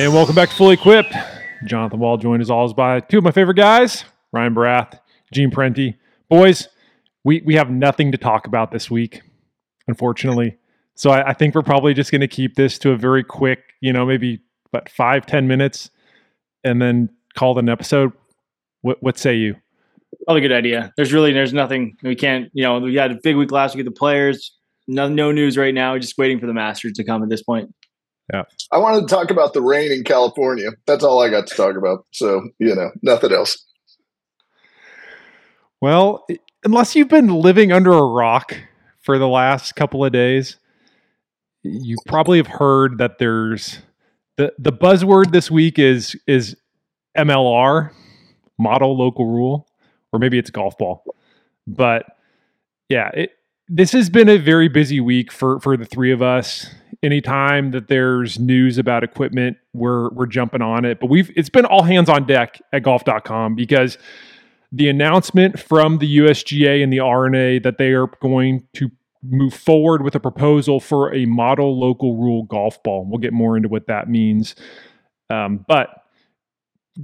And welcome back to Fully Equipped. Jonathan Wall joined as always by two of my favorite guys, Ryan Barath, Gene Parente. Boys, we, we have nothing to talk about this week, unfortunately. So I, I think we're probably just going to keep this to a very quick, you know, maybe about five, ten minutes, and then call it an episode. What, what say you? Probably a good idea. There's really there's nothing we can't. You know, we had a big week last week with the players. No, no news right now. Just waiting for the Masters to come at this point. Yeah. I wanted to talk about the rain in California. That's all I got to talk about. So, you know, nothing else. Well, unless you've been living under a rock for the last couple of days, you probably have heard that there's the the buzzword this week is is MLR, model local rule, or maybe it's golf ball. But yeah, it, this has been a very busy week for for the three of us. Anytime that there's news about equipment, we're we're jumping on it. But we've it's been all hands on deck at golf.com because the announcement from the USGA and the R&A that they are going to move forward with a proposal for a model local rule golf ball. We'll get more into what that means. Um, but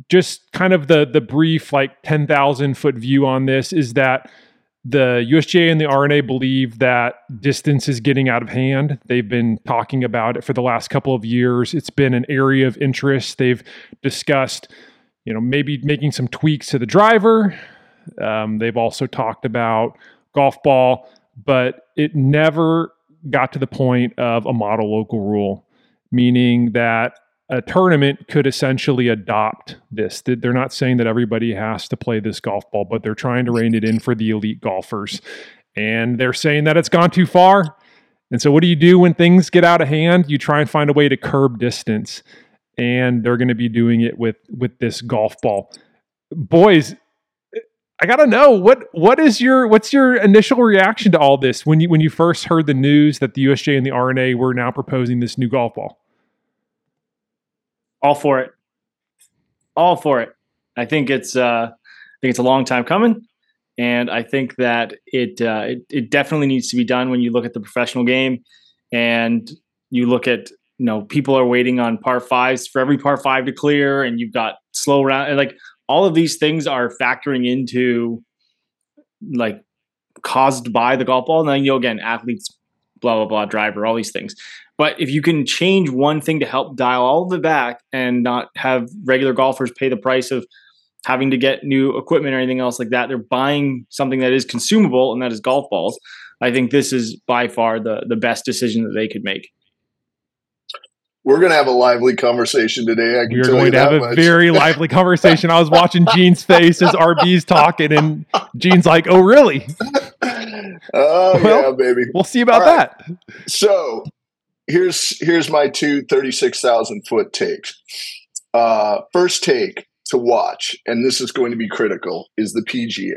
just kind of the the brief like 10,000 foot view on this is that the USGA and the R&A believe that distance is getting out of hand. They've been talking about it for the last couple of years. It's been an area of interest. They've discussed, you know, maybe making some tweaks to the driver. Um, they've also talked about golf ball, but it never got to the point of a model local rule, meaning that a tournament could essentially adopt this. They're not saying that everybody has to play this golf ball, but they're trying to rein it in for the elite golfers. And they're saying that it's gone too far. And so, what do you do when things get out of hand? You try and find a way to curb distance. And they're going to be doing it with with this golf ball. Boys, I gotta know what what is your what's your initial reaction to all this when you when you first heard the news that the USJ and the R&A were now proposing this new golf ball? All for it. All for it. I think it's uh, I think it's a long time coming, and I think that it, uh, it it definitely needs to be done when you look at the professional game, and you look at you know people are waiting on par fives for every par five to clear, and you've got slow round and like all of these things are factoring into like caused by the golf ball. And then you know again athletes, blah blah blah, driver, all these things. But if you can change one thing to help dial all of it back and not have regular golfers pay the price of having to get new equipment or anything else like that, they're buying something that is consumable and that is golf balls. I think this is by far the the best decision that they could make. We're going to have a lively conversation today. I can We're tell going you to have that a much. very lively conversation. I was watching Gene's face as RB's talking, and Gene's like, "Oh, really? oh Well, yeah, baby. We'll see about All right. that." So here's here's my two 36,000 foot takes. Uh, first take to watch, and this is going to be critical, is the PGA.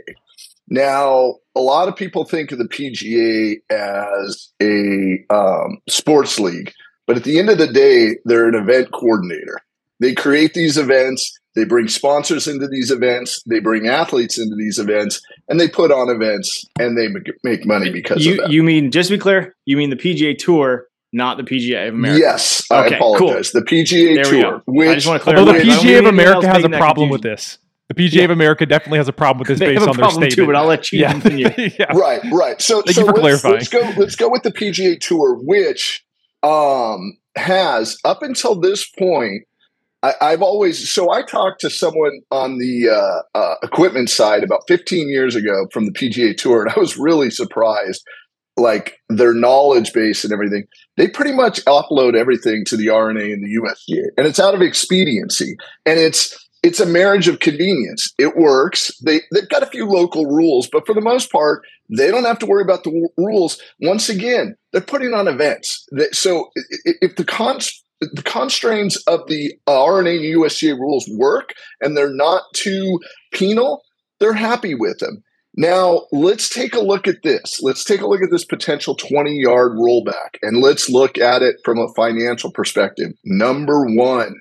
Now, a lot of people think of the PGA as a um, sports league, but at the end of the day, they're an event coordinator. They create these events, they bring sponsors into these events, they bring athletes into these events, and they put on events and they make- money because You of that. you mean just to be clear, you mean the PGA Tour, not the PGA of America. Yes, I Okay, apologize. The PGA There Tour, which I just want to clarify. Although the PGA of America has a problem with this. The PGA of America definitely has a problem with this They based on their problem too, statement. but I'll let you yeah. continue. yeah. right, right. So, Thank so you for let's, clarifying. let's go. Let's go with the PGA Tour, which um, has up until this point. I, I've always so I talked to someone on the uh, uh, equipment side about 15 years ago from the PGA Tour, and I was really surprised, like their knowledge base and everything. They pretty much upload everything to the R&A and the USGA, and it's out of expediency, and it's it's a marriage of convenience. It works. They they've got a few local rules, but for the most part, they don't have to worry about the w- rules. Once again, they're putting on events. That, so if the cons the constraints of the R&A and USGA rules work and they're not too penal, they're happy with them. Now, let's take a look at this. Let's take a look at this potential 20 yard rollback and let's look at it from a financial perspective. Number one,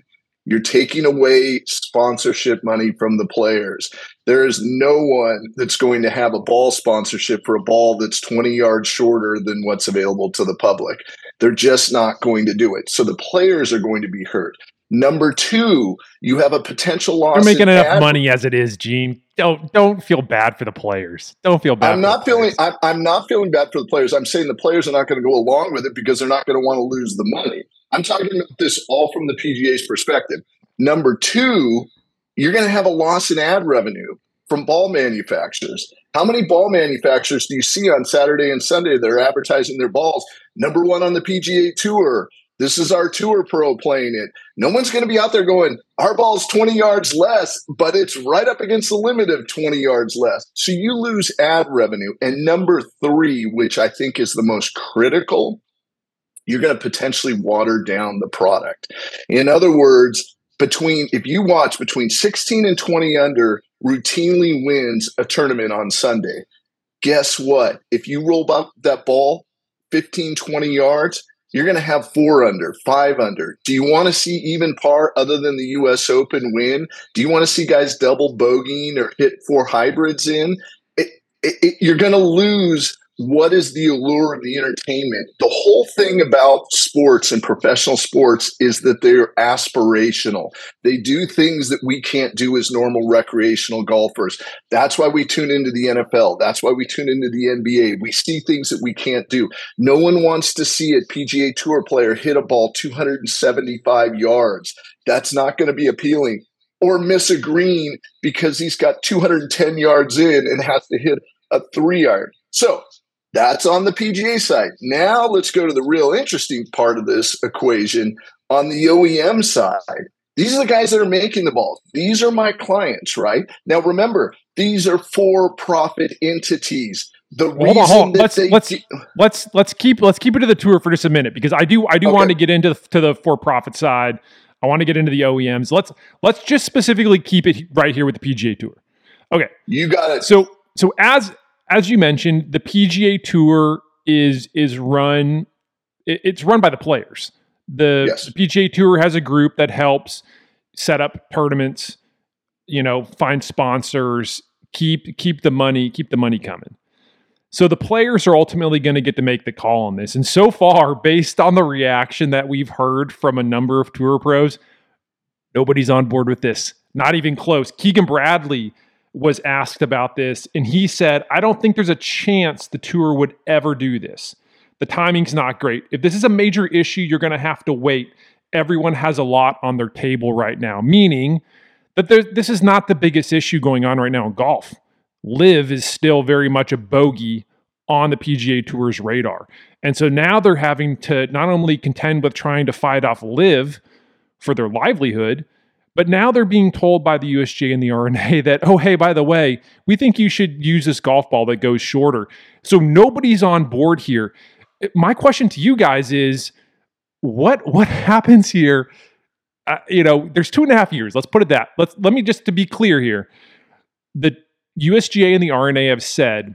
you're taking away sponsorship money from the players. There is no one that's going to have a ball sponsorship for a ball that's 20 yards shorter than what's available to the public. They're just not going to do it. So the players are going to be hurt. Number two, you have a potential loss. They're making enough ad- money as it is, Gene. Don't don't feel bad for the players. Don't feel bad. I'm not feeling. I'm, I'm not feeling bad for the players. I'm saying the players are not going to go along with it because they're not going to want to lose the money. I'm talking about this all from the PGA's perspective. Number two, you're going to have a loss in ad revenue from ball manufacturers. How many ball manufacturers do you see on Saturday and Sunday that are advertising their balls? Number one on the PGA Tour, this is our tour pro playing it. No one's going to be out there going, our ball's 20 yards less, but it's right up against the limit of 20 yards less. So you lose ad revenue. And number three, which I think is the most critical, you're going to potentially water down the product. In other words, between if you watch between 16 and 20 under routinely wins a tournament on Sunday, guess what? If you roll up that ball 15, 20 yards, you're going to have four under, five under. Do you want to see even par other than the U.S. Open win? Do you want to see guys double bogeying or hit four hybrids in? It, it, it, you're going to lose what is the allure of the entertainment? The whole thing about sports and professional sports is that they're aspirational. They do things that we can't do as normal recreational golfers. That's why we tune into the NFL. That's why we tune into the NBA. We see things that we can't do. No one wants to see a PGA Tour player hit a ball 275 yards. That's not going to be appealing. Or miss a green because he's got 210 yards in and has to hit a three iron. So that's on the PGA side. Now let's go to the real interesting part of this equation on the OEM side. These are the guys that are making the balls. These are my clients, right? Now remember, these are for-profit entities. The hold on, hold on. let's they, let's let's let's keep let's keep it to the tour for just a minute because I do I do okay. want to get into to the for-profit side. I want to get into the OEMs. Let's let's just specifically keep it right here with the PGA Tour. Okay, you got it. So so as as you mentioned, the PGA Tour is is run it's run by the players. The, yes. the PGA Tour has a group that helps set up tournaments, you know, find sponsors, keep keep the money, keep the money coming. So the players are ultimately going to get to make the call on this. And so far, based on the reaction that we've heard from a number of tour pros, nobody's on board with this. Not even close. Keegan Bradley was asked about this, and he said, I don't think there's a chance the tour would ever do this. The timing's not great. If this is a major issue, you're going to have to wait. Everyone has a lot on their table right now, meaning that this is not the biggest issue going on right now in golf. LIV is still very much a bogey on the PGA Tour's radar. And so now they're having to not only contend with trying to fight off LIV for their livelihood, but now they're being told by the USGA and the R&A that, oh, hey, by the way, we think you should use this golf ball that goes shorter. So nobody's on board here. My question to you guys is, what what happens here? Uh, you know, there's two and a half years. Let's put it that. Let's let me just to be clear here. The USGA and the R&A have said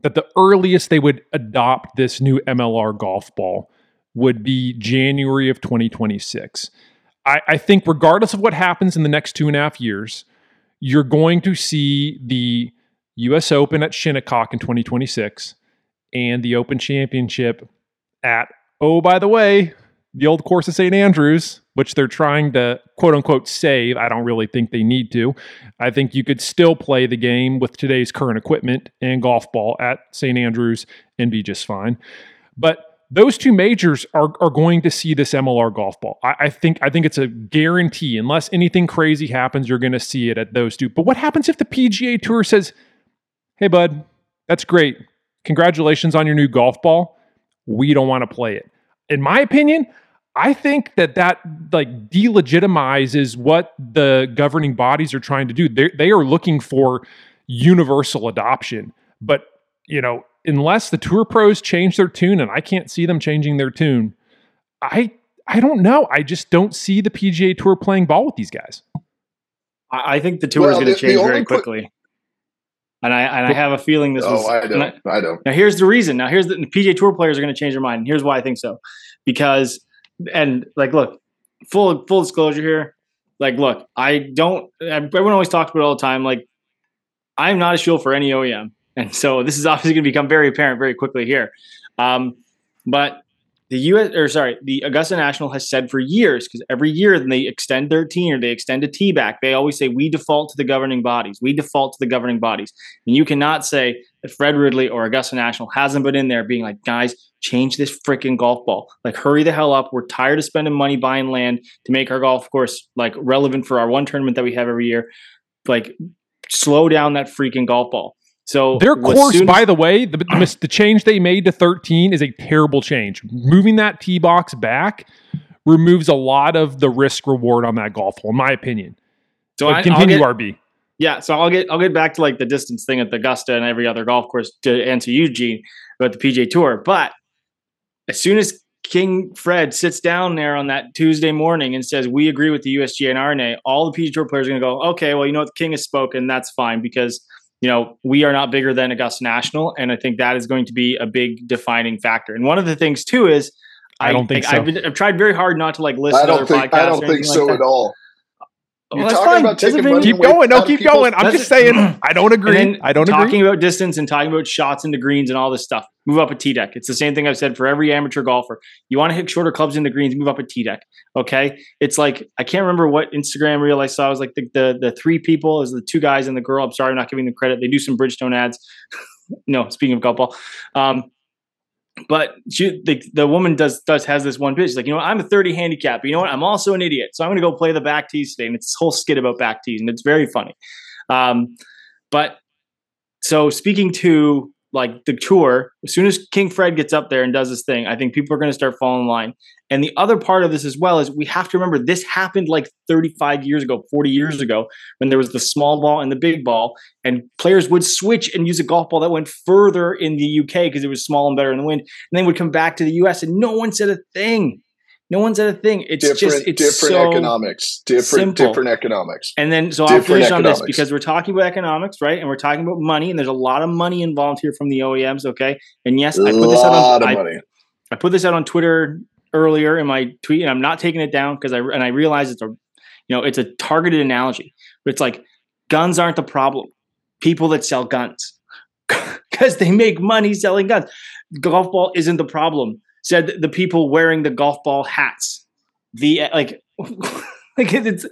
that the earliest they would adopt this new MLR golf ball would be January of 2026. I, I think regardless of what happens in the next two and a half years, you're going to see the U.S. Open at Shinnecock in 2026 and the Open Championship at, oh, by the way, the old course of St. Andrews, which they're trying to quote unquote save. I don't really think they need to. I think you could still play the game with today's current equipment and golf ball at St. Andrews and be just fine. But those two majors are, are going to see this MLR golf ball. I, I, think I think it's a guarantee. Unless anything crazy happens, you're going to see it at those two. But what happens if the PGA Tour says, "Hey, bud, that's great. Congratulations on your new golf ball. We don't want to play it." In my opinion, I think that that like delegitimizes what the governing bodies are trying to do. They they are looking for universal adoption, but you know unless the tour pros change their tune, and I can't see them changing their tune, I I don't know. I just don't see the PGA Tour playing ball with these guys. I, think the tour well, is going to change very quickly. and I and I have a feeling this oh, was. I don't. I, I, don't. Now here's the reason. Now here's the, the PGA Tour players are going to change their mind. And here's why I think so, because and like look, full full disclosure here. Like, look, I don't. Everyone always talks about it all the time. Like, I'm not a shield for any OEM. And so this is obviously going to become very apparent very quickly here. Um, but the U.S. or sorry, the Augusta National has said for years because every year when they extend 13 or they extend a T back, they always say we default to the governing bodies. We default to the governing bodies, and you cannot say that Fred Ridley or Augusta National hasn't been in there being like, guys, change this freaking golf ball. Like, hurry the hell up. We're tired of spending money buying land to make our golf course like relevant for our one tournament that we have every year. Like, slow down that freaking golf ball. So their course, soon- by the way, the, the, the change they made to 13 is a terrible change. Moving that tee box back removes a lot of the risk reward on that golf hole, in my opinion. so I, continue, get, RB. Yeah, so I'll get I'll get back to like the distance thing at the Augusta and every other golf course to answer you, Gene, about the PGA Tour. But as soon as King Fred sits down there on that Tuesday morning and says we agree with the USGA and R&A, all the PGA Tour players are going to go, okay, well you know what, the King has spoken, that's fine because you know we are not bigger than Augusta National, and I think that is going to be a big defining factor. And one of the things too is. I don't think I've, so. been, I've tried very hard not to like listen I to other don't think podcasts. I don't think anything so like at that. All. Well, You're that's talking fine. about taking money Keep going. No, out keep going. I'm just saying, I don't agree. And I don't agree. talking agree. about distance and talking about shots into greens and all this stuff. Move up a tee deck. It's the same thing I've said for every amateur golfer. You want to hit shorter clubs into greens, move up a tee deck. Okay. It's like I can't remember what Instagram reel I saw. It was like the the, the three people is the two guys and the girl. I'm sorry, I'm not giving them credit. They do some Bridgestone ads. no, speaking of golf ball. Um, but she, the, the woman does does has this one pitch. She's like, you know, what? I'm a 30 handicap. You know what? I'm also an idiot. So I'm going to go play the back tees today. And it's this whole skit about back tees, and it's very funny. Um, but so speaking to like the tour, as soon as King Fred gets up there and does this thing, I think people are going to start falling in line. And the other part of this as well is we have to remember this happened like 35 years ago, 40 years ago, when there was the small ball and the big ball, and players would switch and use a golf ball that went further in the UK because it was small and better in the wind, and then would come back to the US, and no one said a thing. No one said a thing. It's different just it's different so economics. Different simple. different economics. and then, so I'll Different finish on this because we're talking about economics, right? And we're talking about money, and there's a lot of money involved here from the OEMs. Okay, and yes, I put this out on of I, money. I put this out on Twitter earlier in my tweet, and I'm not taking it down because I and I realize it's a you know it's a targeted analogy, but it's like guns aren't the problem. People that sell guns because they make money selling guns. Golf ball isn't the problem. Said the people wearing the golf ball hats. The like, like it's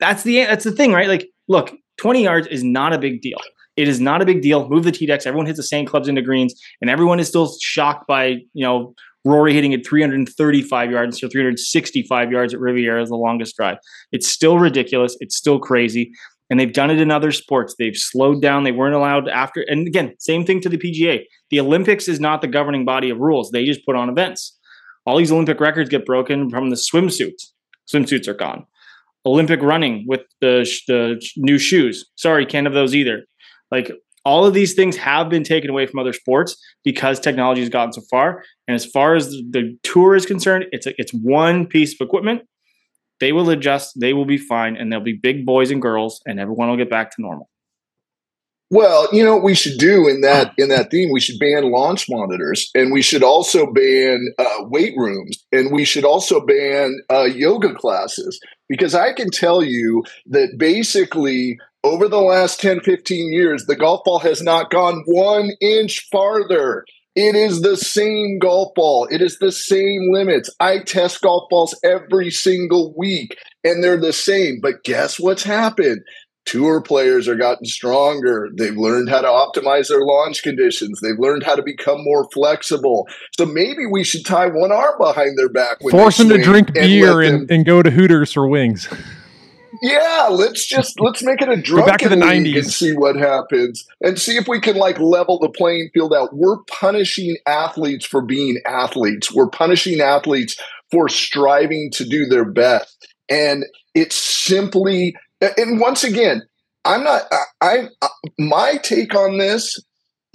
that's the that's the thing, right? Like, look, 20 yards is not a big deal. It is not a big deal. Move the tee decks. Everyone hits the same clubs into greens, and everyone is still shocked by you know Rory hitting at 335 yards of 365 yards at Riviera as the longest drive. It's still ridiculous. It's still crazy. And they've done it in other sports. They've slowed down. They weren't allowed after. And again, same thing to the PGA. The Olympics is not the governing body of rules. They just put on events. All these Olympic records get broken from the swimsuits. Swimsuits are gone. Olympic running with the the new shoes. Sorry, can't have those either. Like all of these things have been taken away from other sports because technology has gotten so far. And as far as the, the tour is concerned, it's a, it's one piece of equipment. They will adjust. They will be fine, and they'll be big boys and girls, and everyone will get back to normal. Well, you know what we should do in that in that theme. We should ban launch monitors, and we should also ban uh, weight rooms, and we should also ban uh, yoga classes. Because I can tell you that basically over the last 10, 15 years, the golf ball has not gone one inch farther. It is the same golf ball. It is the same limits. I test golf balls every single week, and they're the same. But guess what's happened? tour players are gotten stronger. They've learned how to optimize their launch conditions. They've learned how to become more flexible. So maybe we should tie one arm behind their back. When Force them to drink beer and, them- and go to Hooters for wings. yeah, let's just let's make it a Go back to drunken the league 90s. and see what happens, and see if we can like level the playing field out. We're punishing athletes for being athletes. We're punishing athletes for striving to do their best, and it's simply. And once again, I'm not. I, I my take on this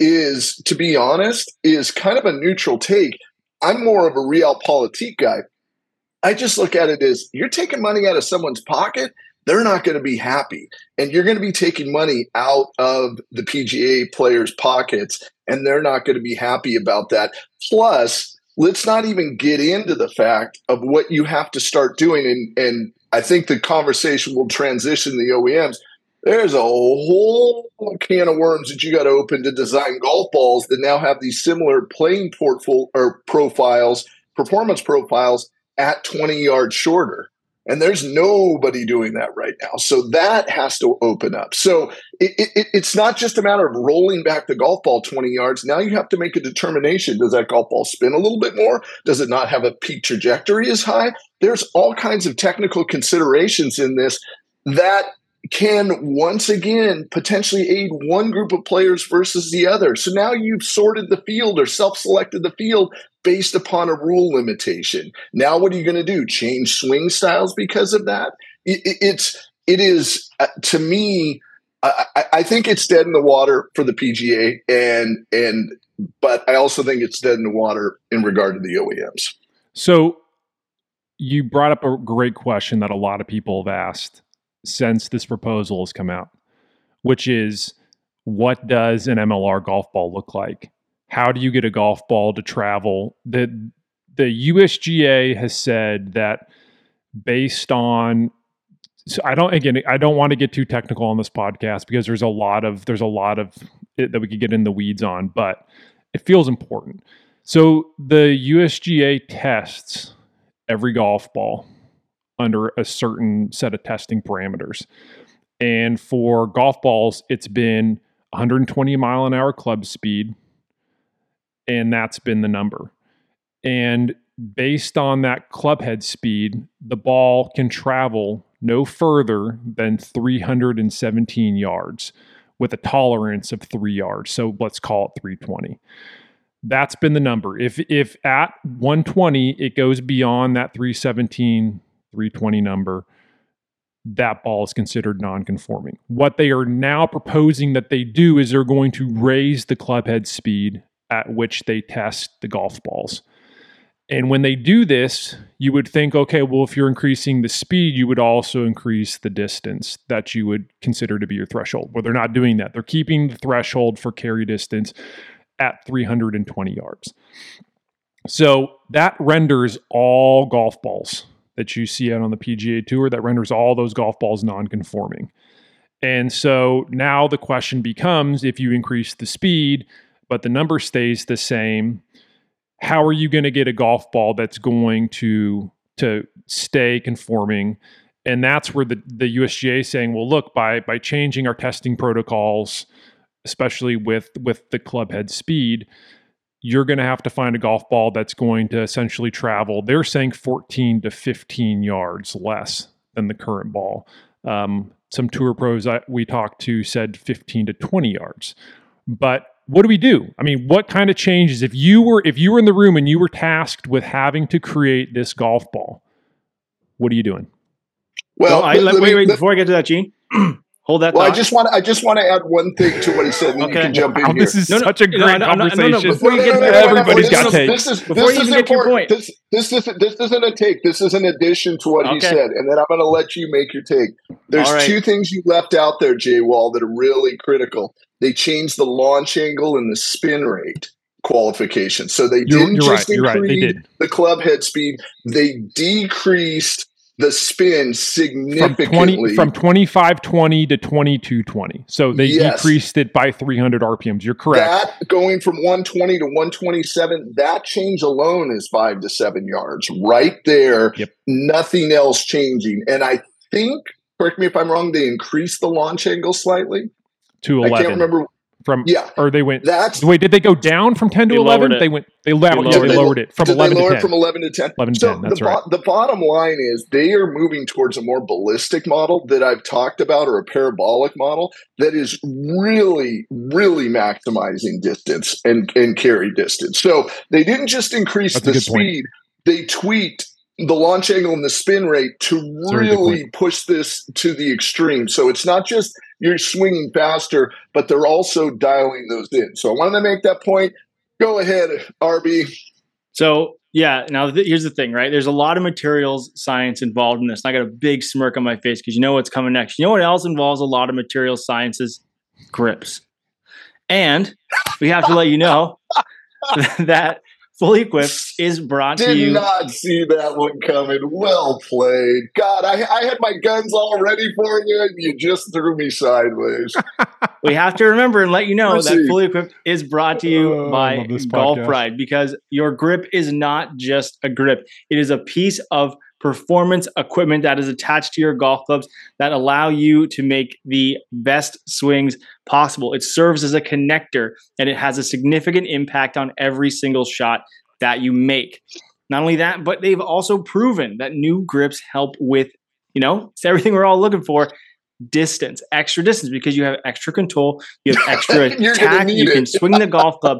is, to be honest, is kind of a neutral take. I'm more of a realpolitik guy. I just look at it as you're taking money out of someone's pocket they're not going to be happy. And you're going to be taking money out of the PGA players' pockets, and they're not going to be happy about that. Plus, let's not even get into the fact of what you have to start doing. And, and I think the conversation will transition the OEMs. There's a whole can of worms that you got to open to design golf balls that now have these similar playing portfolio or profiles performance profiles at 20 yards shorter. And there's nobody doing that right now. So that has to open up. So it, it, it's not just a matter of rolling back the golf ball 20 yards. Now you have to make a determination. Does that golf ball spin a little bit more? Does it not have a peak trajectory as high? There's all kinds of technical considerations in this that can once again potentially aid one group of players versus the other. So now you've sorted the field or self selected the field based upon a rule limitation. Now, what are you going to do? Change swing styles because of that? It, it, it's, it is, uh, to me, I, I think it's dead in the water for the PGA, and and but I also think it's dead in the water in regard to the OEMs. So you brought up a great question that a lot of people have asked since this proposal has come out, which is what does an MLR golf ball look like? How do you get a golf ball to travel? The the USGA has said that based on so I don't again I don't want to get too technical on this podcast because there's a lot of there's a lot of that we could get in the weeds on, but it feels important. So the USGA tests every golf ball under a certain set of testing parameters. And for golf balls, it's been 120 mile an hour club speed, and that's been the number. And based on that club head speed, the ball can travel no further than 317 yards with a tolerance of three yards. So let's call it 320. That's been the number. If if at 120 it goes beyond that 317 320 number, that ball is considered non-conforming. What they are now proposing that they do is they're going to raise the club head speed at which they test the golf balls. And when they do this, you would think, okay, well, if you're increasing the speed, you would also increase the distance that you would consider to be your threshold. Well, they're not doing that. They're keeping the threshold for carry distance at 320 yards. So that renders all golf balls that you see out on the PGA Tour that renders all those golf balls non conforming. And so now the question becomes if you increase the speed, but the number stays the same, how are you going to get a golf ball that's going to to stay conforming? And that's where the, the USGA is saying, well, look, by by changing our testing protocols, especially with with the club head speed, you're going to have to find a golf ball that's going to essentially travel. They're saying 14 to 15 yards less than the current ball. Um, some tour pros I, we talked to said 15 to 20 yards. But what do we do? I mean, what kind of changes if you were if you were in the room and you were tasked with having to create this golf ball? What are you doing? Well, I, let, wait, wait, before I get to that, Gene. Hold that. Well, thought. I just want I just want to add one thing to what he said, and okay. you can jump in oh, here. This is no, such a great no, conversation. No, before you get everybody's got takes. This is, before this you even get your point. This, this isn't this isn't a take. This is an addition to what okay. he said, and then I'm going to let you make your take. There's right. two things you left out there, Jay Wall, that are really critical. They changed the launch angle and the spin rate qualification. So they you're, didn't you're just right, increase right. the club head speed; they decreased the spin significantly from, 20, from 2520 to 2220 so they yes. decreased it by 300 rpms you're correct. That going from 120 to 127 that change alone is five to seven yards right there. Yep. nothing else changing. And i think correct me if i'm wrong they increased the launch angle slightly? To 11 i can't remember from yeah, or they went. That's wait. Did they go down from ten to eleven? They went. They, lo- they, lowered, yeah, they lowered it from eleven to ten. from eleven to ten. 11 to so 10, that's the, right. the bottom line is they are moving towards a more ballistic model that I've talked about, or a parabolic model that is really, really maximizing distance and and carry distance. So they didn't just increase that's the speed; point. they tweaked the launch angle and the spin rate to really push this to the extreme. So it's not just you're swinging faster, but they're also dialing those in. So I wanted to make that point. Go ahead, RB. So yeah, now th- here's the thing, right? There's a lot of materials science involved in this. I got a big smirk on my face because you know what's coming next. You know what else involves a lot of material sciences? Grips. And we have to let you know that Fully Equipped is brought Did to you. not see that one coming. Well played. God, I, I had my guns all ready for you, and you just threw me sideways. we have to remember and let you know that Proceed. Fully Equipped is brought to you Oh, by Golf. Pride because your grip is not just a grip, it is a piece of performance equipment that is attached to your golf clubs that allow you to make the best swings possible. It serves as a connector and it has a significant impact on every single shot that you make. Not only that, but they've also proven that new grips help with, you know, it's everything we're all looking for distance, extra distance, because you have extra control, you have extra attack, you can swing the golf club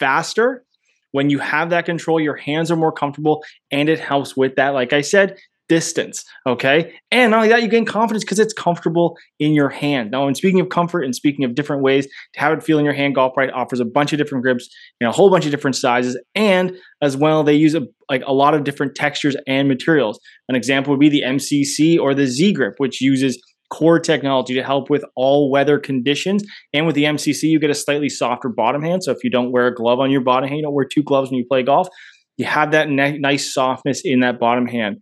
faster. When you have that control, your hands are more comfortable and it helps with that, like I said, distance. Okay. And not only that, you gain confidence because it's comfortable in your hand. Now, and speaking of comfort and speaking of different ways to have it feel in your hand, Golf Pride offers a bunch of different grips a whole bunch of different sizes. And as well, they use a, like a lot of different textures and materials. An example would be the MCC or the Z grip, which uses core technology to help with all weather conditions. And with the MCC, you get a slightly softer bottom hand. So if you don't wear a glove on your bottom hand, you don't wear two gloves when you play golf, you have that ni- nice softness in that bottom hand.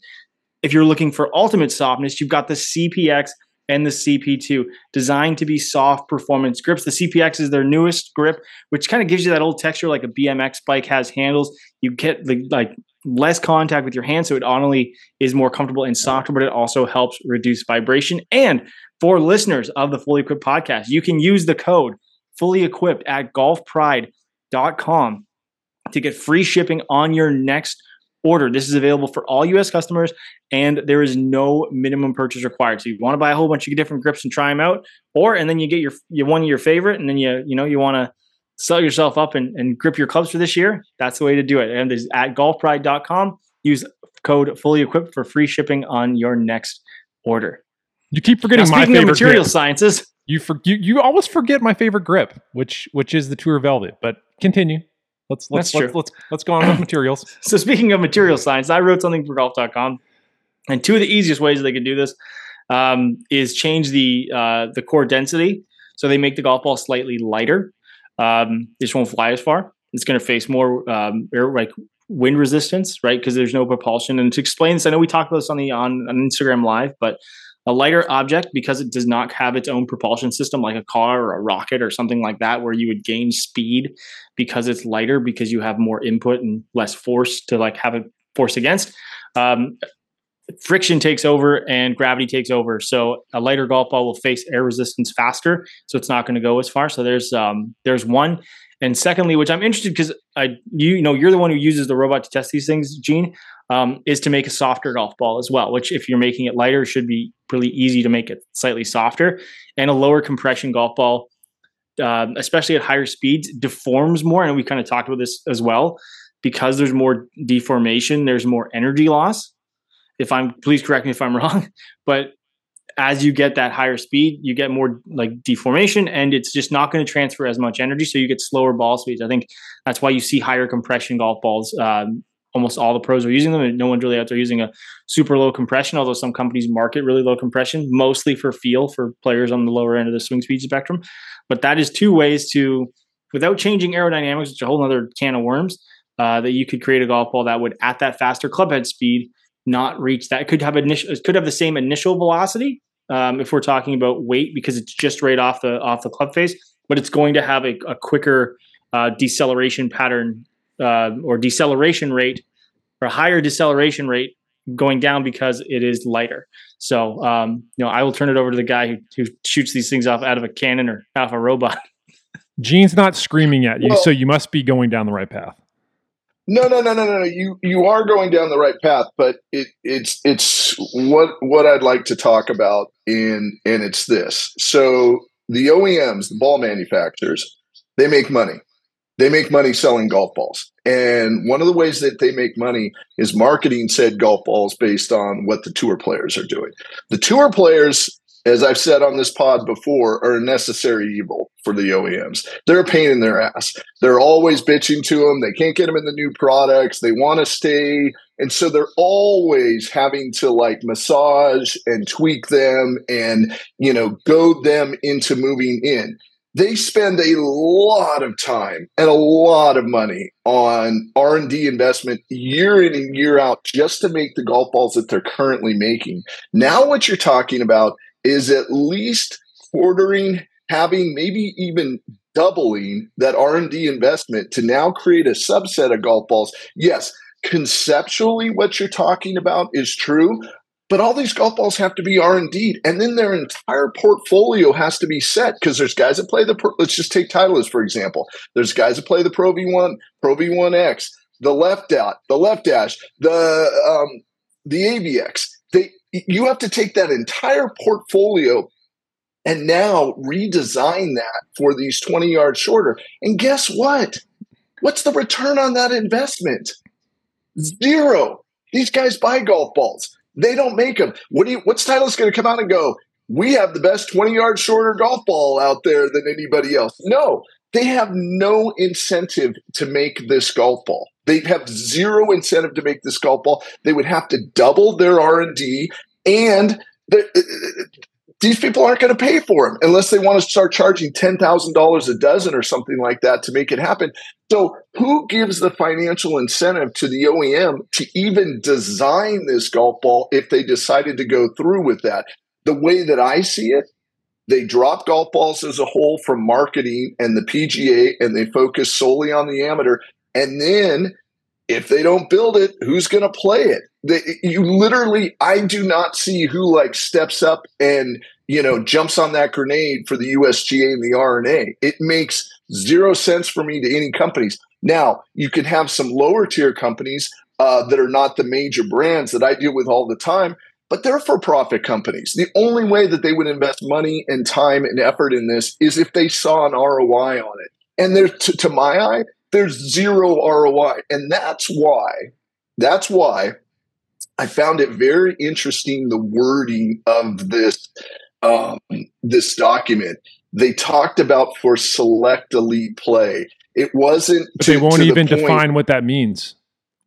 If you're looking for ultimate softness, you've got the CPX and the CP2 designed to be soft performance grips. The CPX is their newest grip, which kind of gives you that old texture like a BMX bike has handles. You get the like less contact with your hand, so it not only is more comfortable and softer, but it also helps reduce vibration. And for listeners of the Fully Equipped podcast, you can use the code Fully Equipped at golfpride.com to get free shipping on your next order. This is available for all US customers and there is no minimum purchase required. So you want to buy a whole bunch of different grips and try them out or and then you get your you one of your favorite and then you you know you want to sell yourself up and, and grip your clubs for this year. That's the way to do it. And it's at golfpride.com. Use code fully equipped for free shipping on your next order. You keep Now, forgetting my speaking of favorite material grip. sciences, You, for, you you always forget my favorite grip, which which is the Tour Velvet. But continue. Let's let's let's, let's let's go on with materials. So speaking of material science, I wrote something for golf.com. And two of the easiest ways they can do this um, is change the uh, the core density. So they make the golf ball slightly lighter. Um, this won't fly as far. It's going to face more um, air, like wind resistance, right? Because there's no propulsion. And to explain this, I know we talked about this on the on, on Instagram Live, but a lighter object because it does not have its own propulsion system like a car or a rocket or something like that where you would gain speed because it's lighter because you have more input and less force to like have it force against um, friction takes over and gravity takes over so a lighter golf ball will face air resistance faster so it's not going to go as far so there's um, there's one and secondly which i'm interested because i you, you know you're the one who uses the robot to test these things gene um, is to make a softer golf ball as well, which if you're making it lighter, should be really easy to make it slightly softer. And a lower compression golf ball, um, especially at higher speeds, deforms more. And we kind of talked about this as well. Because there's more deformation, there's more energy loss. If I'm, please correct me if I'm wrong, but as you get that higher speed, you get more like deformation and it's just not going to transfer as much energy. So you get slower ball speeds. I think that's why you see higher compression golf balls um, almost all the pros are using them and no one's really out there using a super low compression although some companies market really low compression mostly for feel for players on the lower end of the swing speed spectrum but that is two ways to without changing aerodynamics which is a whole other can of worms uh, that you could create a golf ball that would at that faster clubhead speed not reach that it could have initial it could have the same initial velocity um, if we're talking about weight because it's just right off the off the club face but it's going to have a, a quicker uh, deceleration pattern uh, or deceleration rate or higher deceleration rate going down because it is lighter. So, um, you know, I will turn it over to the guy who, who shoots these things off out of a cannon or off a robot. Gene's not screaming at you, Well- so you must be going down the right path. No, no, no, no, no. no. You you are going down the right path, but it it's it's what what I'd like to talk about in and it's this. So the OEMs, the ball manufacturers, they make money. They make money selling golf balls. And one of the ways that they make money is marketing said golf balls based on what the tour players are doing. The tour players, as I've said on this pod before, are a necessary evil for the OEMs. They're a pain in their ass. They're always bitching to them. They can't get them in the new products. They want to stay. And so they're always having to like massage and tweak them and, you know, goad them into moving in. they spend a lot of time and a lot of money on r&d investment year in and year out just to make the golf balls that they're currently making now what you're talking about is at least quartering, having maybe even doubling that r&d investment to now create a subset of golf balls. Yes conceptually what you're talking about is true but all these golf balls have to be r&d and then their entire portfolio has to be set because there's guys that play the pro, let's just take titleist for example. There's guys that play the pro v1 pro v1x the left dot the left dash the um, the avx they you have to take that entire portfolio and now redesign that for these 20 yards shorter and guess what what's the return on that investment zero these guys buy golf balls they don't make them. What do you, what's Titleist going to come out and go? We have the best 20 yard shorter golf ball out there than anybody else. No, they have no incentive to make this golf ball. They have zero incentive to make this golf ball. They would have to double their R and D, and uh, these people aren't going to pay for them unless they want to start charging $10,000 a dozen or something like that to make it happen. So, who gives the financial incentive to the OEM to even design this golf ball if they decided to go through with that? The way that I see it, they drop golf balls as a whole from marketing and the PGA and they focus solely on the amateur. And then if they don't build it, who's going to play it? They, you literally, I do not see who like steps up and you know jumps on that grenade for the USGA and the R&A. It makes zero sense for me to any companies. Now you can have some lower tier companies uh, that are not the major brands that I deal with all the time, but they're for profit companies. The only way that they would invest money and time and effort in this is if they saw an ROI on it. And there, to, to my eye, there's zero ROI. And that's why, that's why I found it very interesting the wording of this um, this document. They talked about for select elite play. It wasn't. But to, they won't even the define what that means.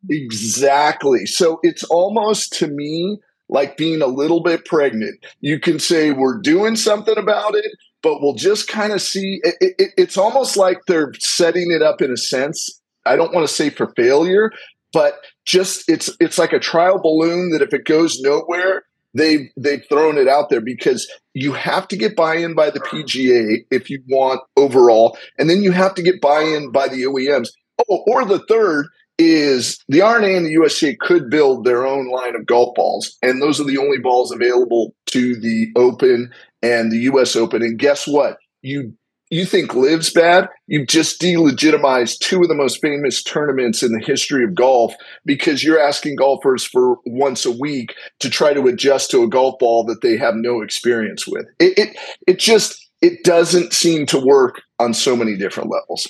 Exactly. So it's almost to me like being a little bit pregnant. You can say we're doing something about it, but we'll just kind of see. It, it, it's almost like they're setting it up in a sense. I don't want to say for failure, but just it's it's like a trial balloon that if it goes nowhere, they've they've thrown it out there because you have to get buy-in by the PGA if you want overall, and then you have to get buy-in by the OEMs. Oh, or the third is the R&A and the USGA could build their own line of golf balls, and those are the only balls available to the Open and the US Open. And guess what? You you think LIV's bad? You've just delegitimized two of the most famous tournaments in the history of golf because you're asking golfers for once a week to try to adjust to a golf ball that they have no experience with. It it, it just it doesn't seem to work on so many different levels.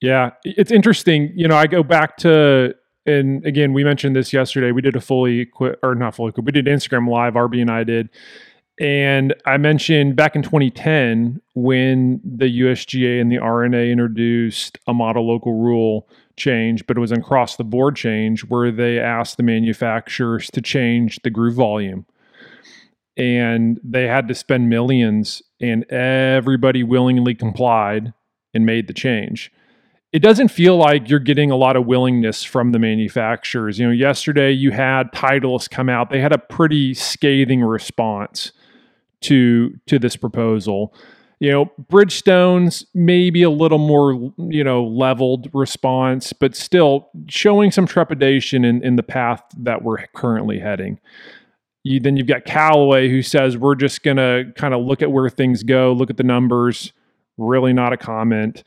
Yeah, it's interesting. You know, I go back to and again, we mentioned this yesterday. We did a fully or not fully we did Instagram live. RB and I did, and I mentioned back in 2010 when the USGA and the R&A introduced a model local rule change, but it was an across the board change where they asked the manufacturers to change the groove volume. And they had to spend millions, and everybody willingly complied and made the change. It doesn't feel like you're getting a lot of willingness from the manufacturers. You know, yesterday you had Titleist come out, they had a pretty scathing response to to this proposal. You know, Bridgestone's maybe a little more, you know, leveled response, but still showing some trepidation in, in the path that we're currently heading. You, then you've got Callaway who says we're just going to kind of look at where things go, look at the numbers, really not a comment.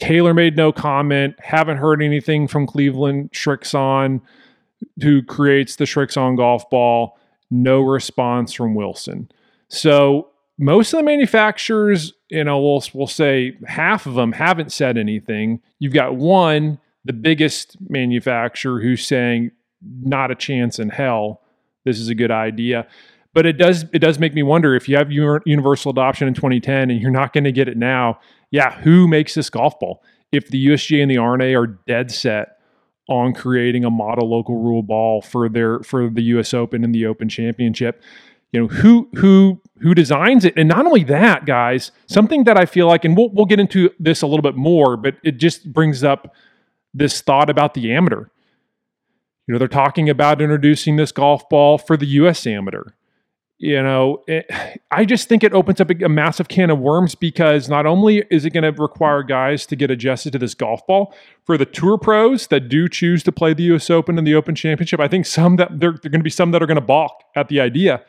TaylorMade no comment. Haven't heard anything from Cleveland Srixon, who creates the Srixon golf ball. No response from Wilson. So most of the manufacturers, you know, we'll, we'll say half of them haven't said anything. You've got one, the biggest manufacturer, who's saying, not a chance in hell. This is a good idea. But it does it does make me wonder if you have universal adoption in 2010 and you're not going to get it now. Yeah, who makes this golf ball? If the USGA and the R&A are dead set on creating a model local rule ball for their for the US Open and the Open Championship, you know who who who designs it. And not only that guys something that i feel like and we'll, we'll get into this a little bit more but it just brings up this thought about the amateur. You know they're talking about introducing this golf ball for the us amateur. You know it, i just think it opens up a, a massive can of worms because not only is it going to require guys to get adjusted to this golf ball for the tour pros that do choose to play the us open and the open championship i think some that are going to be some that are going to balk at the idea.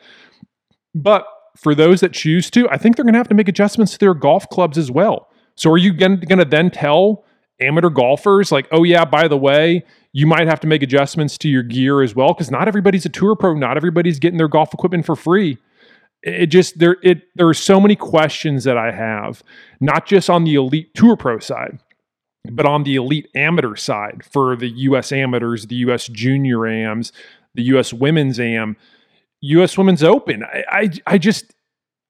But for those that choose to, I think they're going to have to make adjustments to their golf clubs as well. So are you going to then tell amateur golfers like, oh yeah, by the way, you might have to make adjustments to your gear as well because not everybody's a tour pro, not everybody's getting their golf equipment for free. It just there it there are so many questions that I have, not just on the elite tour pro side, but on the elite amateur side for the US amateurs, the US junior AMs, the US women's AM U.S. Women's Open. I, I, I just,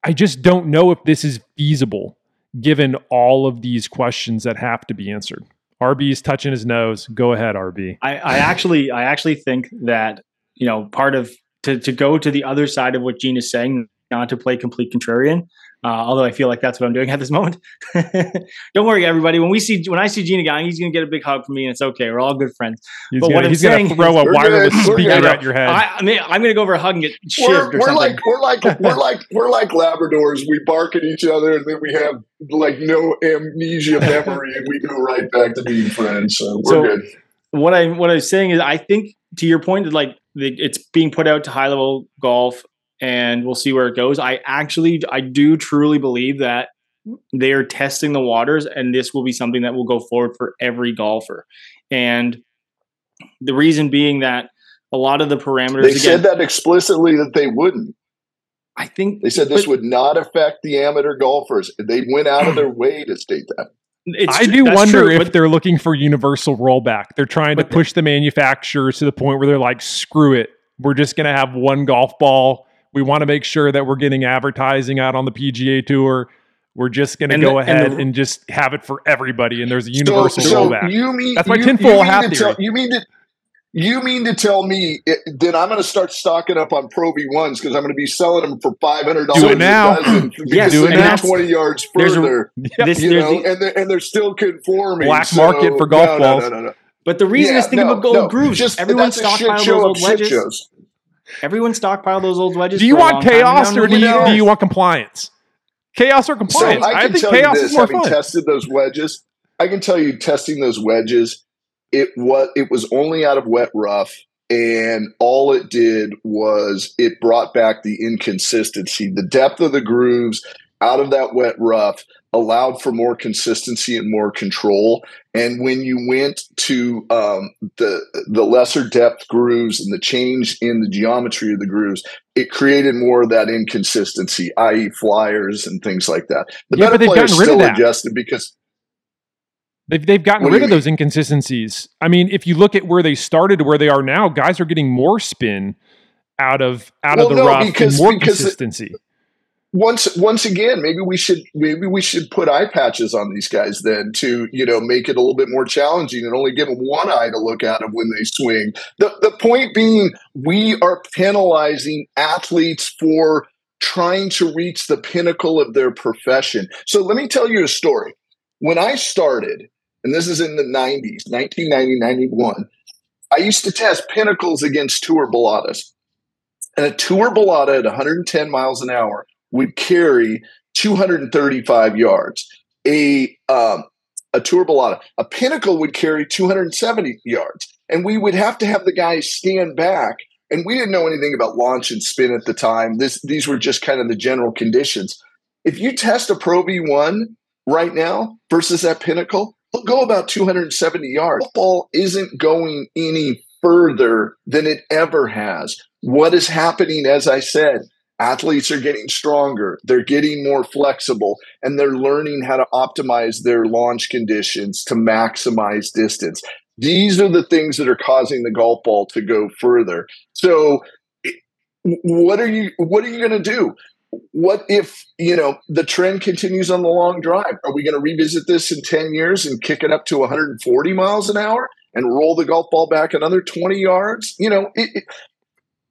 I just don't know if this is feasible given all of these questions that have to be answered. RB is touching his nose. Go ahead, RB. I, I actually, I actually think that you know part of to to go to the other side of what Gene is saying, not to play complete contrarian. Uh, although I feel like that's what I'm doing at this moment. Don't worry, everybody. When we see when I see Gene again, he's gonna get a big hug from me, and it's okay. We're all good friends. He's but gonna, what I'm saying, gonna throw a wireless speaker at your head. I, I mean, I'm gonna go over a hug and get we're, we're like we're like we're like we're like Labradors. We bark at each other, and then we have like no amnesia memory, and we go right back to being friends. So we're so good. What I what I'm saying is, I think to your point, that like it's being put out to high level golf and we'll see where it goes. I actually, I do truly believe that they are testing the waters, and this will be something that will go forward for every golfer. And the reason being that a lot of the parameters they again, said that explicitly that they wouldn't. I think they said this but, would not affect the amateur golfers. They went out of their way to state that. I do wonder true, if they're looking for universal rollback. They're trying to push the manufacturers to the point where they're like, "Screw it, we're just going to have one golf ball we want to make sure that we're getting advertising out on the PGA Tour. We're just going to go the, ahead and, the, and, just have it for everybody, and there's a universal so, so rollback. You mean that's my you, tinfoil hat theory. Tell, you mean to you mean to tell me it, then I'm going to start stocking up on Pro V ones because I'm going to be selling them for five hundred dollars. Do it now. yes, do it now. Twenty yards further, a, this, you know, the, and they're, and they're still conforming. Black so, market for golf no, balls. No, no, no, no. But the reason yeah, is think no, about gold no, grooves. Just, Everyone stockpiled those old wedges. Shows. Everyone stockpile those old wedges. Do you want chaos or do you, do you want compliance? Chaos or compliance? So I, I think chaos this, is more having fun. tested those wedges, I can tell you, testing those wedges, it was it was only out of wet rough, and all it did was it brought back the inconsistency, the depth of the grooves out of that wet rough allowed for more consistency and more control. And when you went to um, the the lesser depth grooves and the change in the geometry of the grooves, it created more of that inconsistency, i.e., flyers and things like that. The yeah, better players still adjusted because. They've, they've gotten rid of mean? those inconsistencies. I mean, if you look at where they started to where they are now, guys are getting more spin out of out well, of the no, rough because, and more consistency. It, once once again, maybe we should maybe we should put eye patches on these guys then to you know make it a little bit more challenging and only give them one eye to look at them when they swing. The the point being, we are penalizing athletes for trying to reach the pinnacle of their profession. So let me tell you a story. When I started, and this is in the 90s, 1990, 91, I used to test pinnacles against tour balatas. And a tour balata at 110 miles an hour would carry 235 yards. A um, a tour balata, a pinnacle would carry 270 yards, and we would have to have the guys stand back. And we didn't know anything about launch and spin at the time. This these were just kind of the general conditions. If you test a Pro V1 right now versus that pinnacle, it'll go about 270 yards. Football isn't going any further than it ever has. What is happening, as I said, athletes are getting stronger they're getting more flexible and they're learning how to optimize their launch conditions to maximize distance. These are the things that are causing the golf ball to go further. So what are you what are you going to do? What if you know the trend continues on the long drive? Are we going to revisit this in 10 years and kick it up to 140 miles an hour and roll the golf ball back another 20 yards? You know it, it,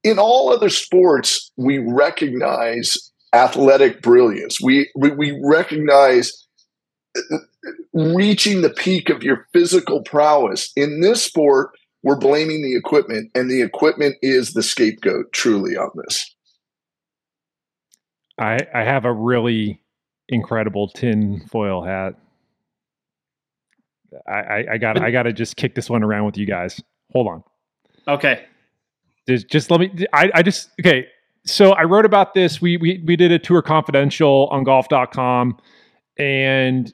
in all other sports, we recognize athletic brilliance. We, we, we recognize uh, reaching the peak of your physical prowess. In this sport, we're blaming the equipment, and the equipment is the scapegoat truly on this. I, I have a really incredible tin foil hat. I, I, I got I got to just kick this one around with you guys. Hold on. Okay. Just, just let me. I, I just okay. So I wrote about this. We we we did a tour confidential on golf.com and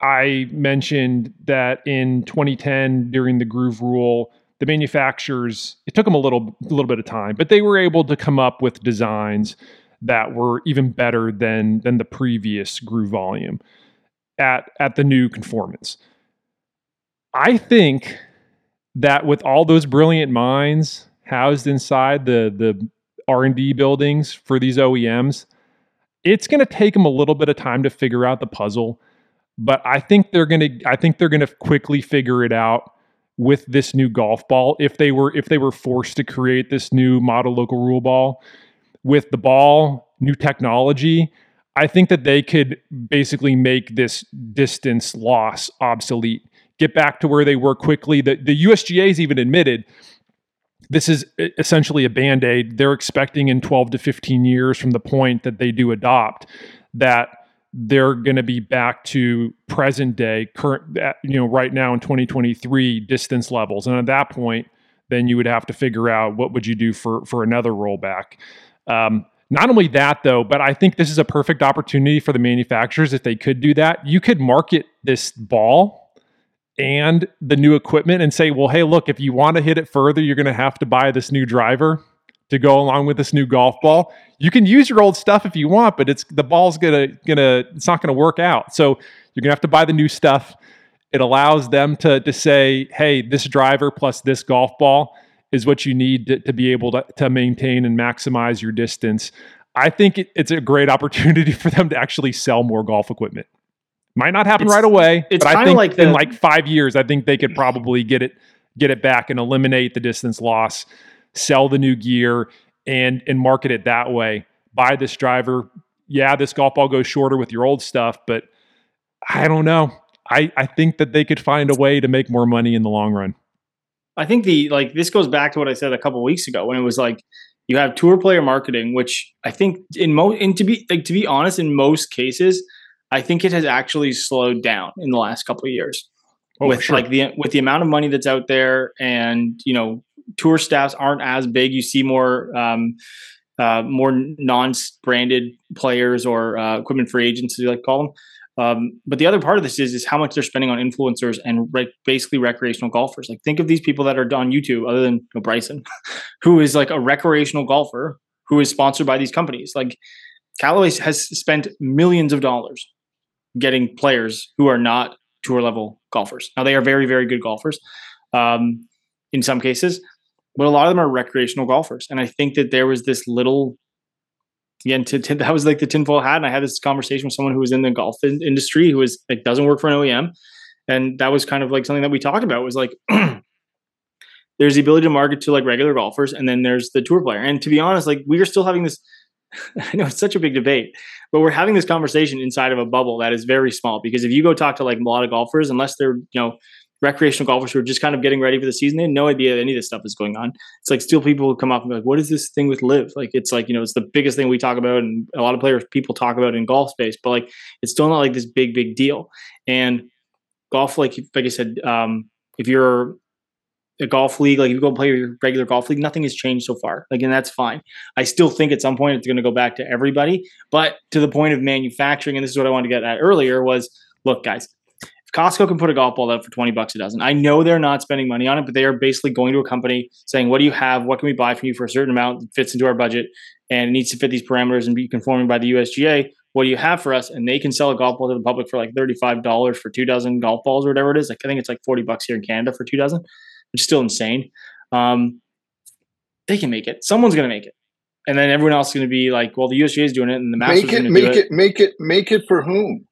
I mentioned that in 2010 during the groove rule, the manufacturers it took them a little a little bit of time, but they were able to come up with designs that were even better than than the previous groove volume at at the new conformance. I think that with all those brilliant minds housed inside the the R&D buildings for these OEMs, it's going to take them a little bit of time to figure out the puzzle, but I think they're going to I think they're going to quickly figure it out with this new golf ball if they were if they were forced to create this new model local rule ball with the ball, new technology, I think that they could basically make this distance loss obsolete, get back to where they were quickly. The, the USGA's even admitted this is essentially a band aid. They're expecting in 12 to 15 years from the point that they do adopt that they're going to be back to present day, current, you know, right now in 2023 distance levels. And at that point, then you would have to figure out what would you do for for another rollback. Um, not only that, though, but I think this is a perfect opportunity for the manufacturers if they could do that. You could market this ball and the new equipment and say, well, hey, look, if you want to hit it further, you're going to have to buy this new driver to go along with this new golf ball. You can use your old stuff if you want, but it's the ball's gonna gonna it's not gonna work out. So you're gonna have to buy the new stuff. It allows them to to say, hey, this driver plus this golf ball is what you need to, to be able to, to maintain and maximize your distance. I think it, it's a great opportunity for them to actually sell more golf equipment. Might not happen It's- right away, it's but I think like in like five years, I think they could probably get it get it back and eliminate the distance loss, sell the new gear, and and market it that way. Buy this driver. Yeah, this golf ball goes shorter with your old stuff, but I don't know. I, I think that they could find a way to make more money in the long run. I think the like this goes back to what I said a couple weeks ago when it was like you have tour player marketing, which I think in most and to be like to be honest, in most cases, I think it has actually slowed down in the last couple of years Oh, with sure. like the with the amount of money that's out there, and you know tour staffs aren't as big. You see more um, uh, more non-branded players or uh, equipment free agents, as you like to call them. Um, but the other part of this is is how much they're spending on influencers and basically recreational golfers. Like think of these people that are on YouTube, other than you know, Bryson, who is like a recreational golfer who is sponsored by these companies. Like Callaway has spent millions of dollars getting players who are not tour level golfers. Now they are very very good golfers um, in some cases, but a lot of them are recreational golfers. And I think that there was this little again to, to, that was like the tinfoil hat and i had this conversation with someone who was in the golf in- industry who was like doesn't work for an oem and that was kind of like something that we talked about was like there's the ability to market to like regular golfers and then there's the tour player and to be honest like we are still having this i know it's such a big debate but we're having this conversation inside of a bubble that is very small because if you go talk to like a lot of golfers unless they're you know recreational golfers who are just kind of getting ready for the season. They have no idea that any of this stuff is going on. It's like still people who come up and be like, what is this thing with LIV? Like it's like, you know, it's the biggest thing we talk about and a lot of players people talk about in golf space, but like it's still not like this big, big deal. And golf, like like I said, um, if you're a golf league, like if you go play your regular golf league, nothing has changed so far. Like, and that's fine. I still think at some point it's going to go back to everybody. But to the point of manufacturing, and this is what I wanted to get at earlier was look, guys, if Costco can put a golf ball out for 20 bucks a dozen, I know they're not spending money on it, but they are basically going to a company saying, What do you have? What can we buy from you for a certain amount that fits into our budget and needs to fit these parameters and be conforming by the USGA? What do you have for us? And they can sell a golf ball to the public for like $35 for two dozen golf balls or whatever it is. Like I think it's like 40 bucks here in Canada for two dozen, which is still insane. Um, they can make it. Someone's going to make it. And then everyone else is going to be like, well, the USGA is doing it, and the Masters Make it, going to do make it. it, make it, make it for whom?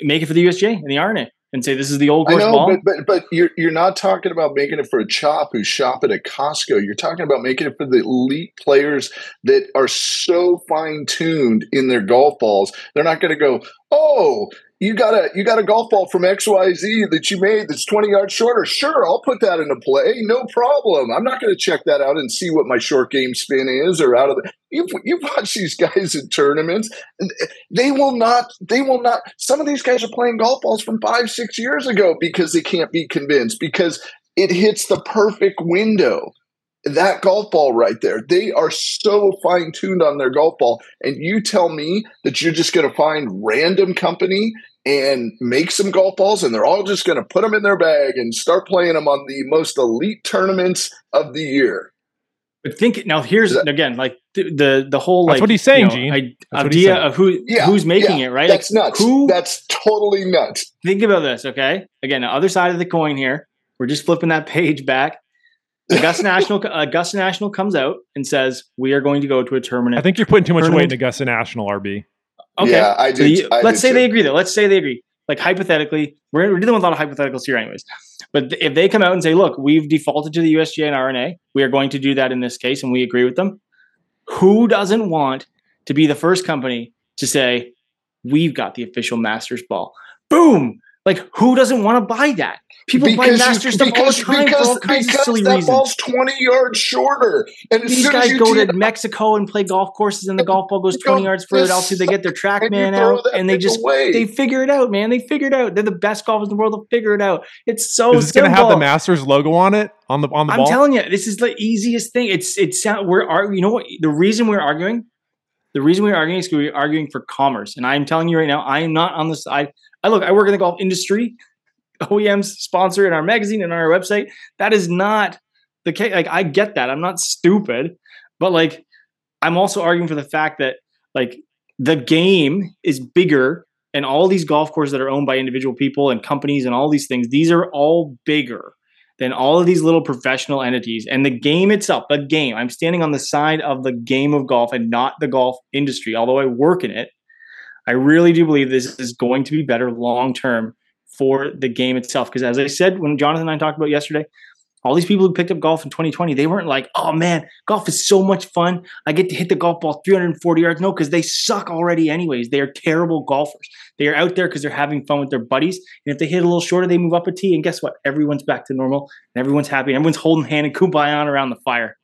Make it for the USGA and the R&A and say this is the old I course know, ball. but, but but you're you're not talking about making it for a chop who shop at a Costco. You're talking about making it for the elite players that are so fine tuned in their golf balls. They're not going to go, oh, you got a you got a golf ball from XYZ that you made that's 20 yards shorter. Sure, I'll put that into play. No problem. I'm not going to check that out and see what my short game spin is or out of the you you watch these guys in tournaments they will not they will not some of these guys are playing golf balls from 5 6 years ago because they can't be convinced because it hits the perfect window that golf ball right there. They are so fine tuned on their golf ball. And you tell me that you're just going to find random company and make some golf balls and they're all just going to put them in their bag and start playing them on the most elite tournaments of the year. But think now. Here's That- again, like the the, the whole That's what he's saying, you know, Gene. I- That's idea saying. of who Yeah, who's making yeah, it, right? That's Like, nuts. Who That's totally nuts. think about this, okay? Again, the other side of the coin here. We're just flipping that page back. Augusta National, uh, Augusta National comes out and says we are going to go to a tournament. I think you're putting too much weight into in Augusta National, RB. okay, Yeah, I So do. you- I let's do say they agree though. Let's say they agree. Like hypothetically, we're, we're dealing with a lot of hypotheticals here, anyways. But th- if they come out and say, "Look, we've defaulted to the USGA and R&A. We are going to do that in this case, and we agree with them," who doesn't want to be the first company to say, "We've got the official Masters ball"? Boom! Like, who doesn't want to buy that? People buy Because you- Masters stuff all because- the time because- for all kinds of because silly that reasons. ball's 20 yards shorter. And as These soon as guys you go tee to Mexico and play golf courses, and the golf ball goes 20 yards further this altitude. They get their TrackMan out, and they just away. they figure it out, man. They figure it out. They're the best golfers in the world. They'll figure it out. It's so Is this going to have the. Masters logo on it on the on the I'm ball? telling you, this is the easiest thing. It's it's sound we're ar- you know what the reason we're arguing, the reason we're arguing is because we're arguing for commerce. And I'm telling you right now, I am not on the side. I look, I work in the golf industry. OEMs sponsor in our magazine and on our website. That is not the case. Like I get that. I'm not stupid, but like I'm also arguing for the fact that like the game is bigger and all these golf courses that are owned by individual people and companies and all these things, these are all bigger than all of these little professional entities. And the game itself, the game, I'm standing on the side of the game of golf and not the golf industry, although I work in it. I really do believe this is going to be better long term for the game itself. Because as I said, when Jonathan and I talked about yesterday, all these people who picked up golf in 2020, they weren't like, oh man, golf is so much fun. I get to hit the golf ball 340 yards. No, because they suck already, anyways. They are terrible golfers. They are out there because they're having fun with their buddies. And if they hit a little shorter, they move up a tee. And guess what? Everyone's back to normal and everyone's happy. And everyone's holding hand and kumbaya on around the fire.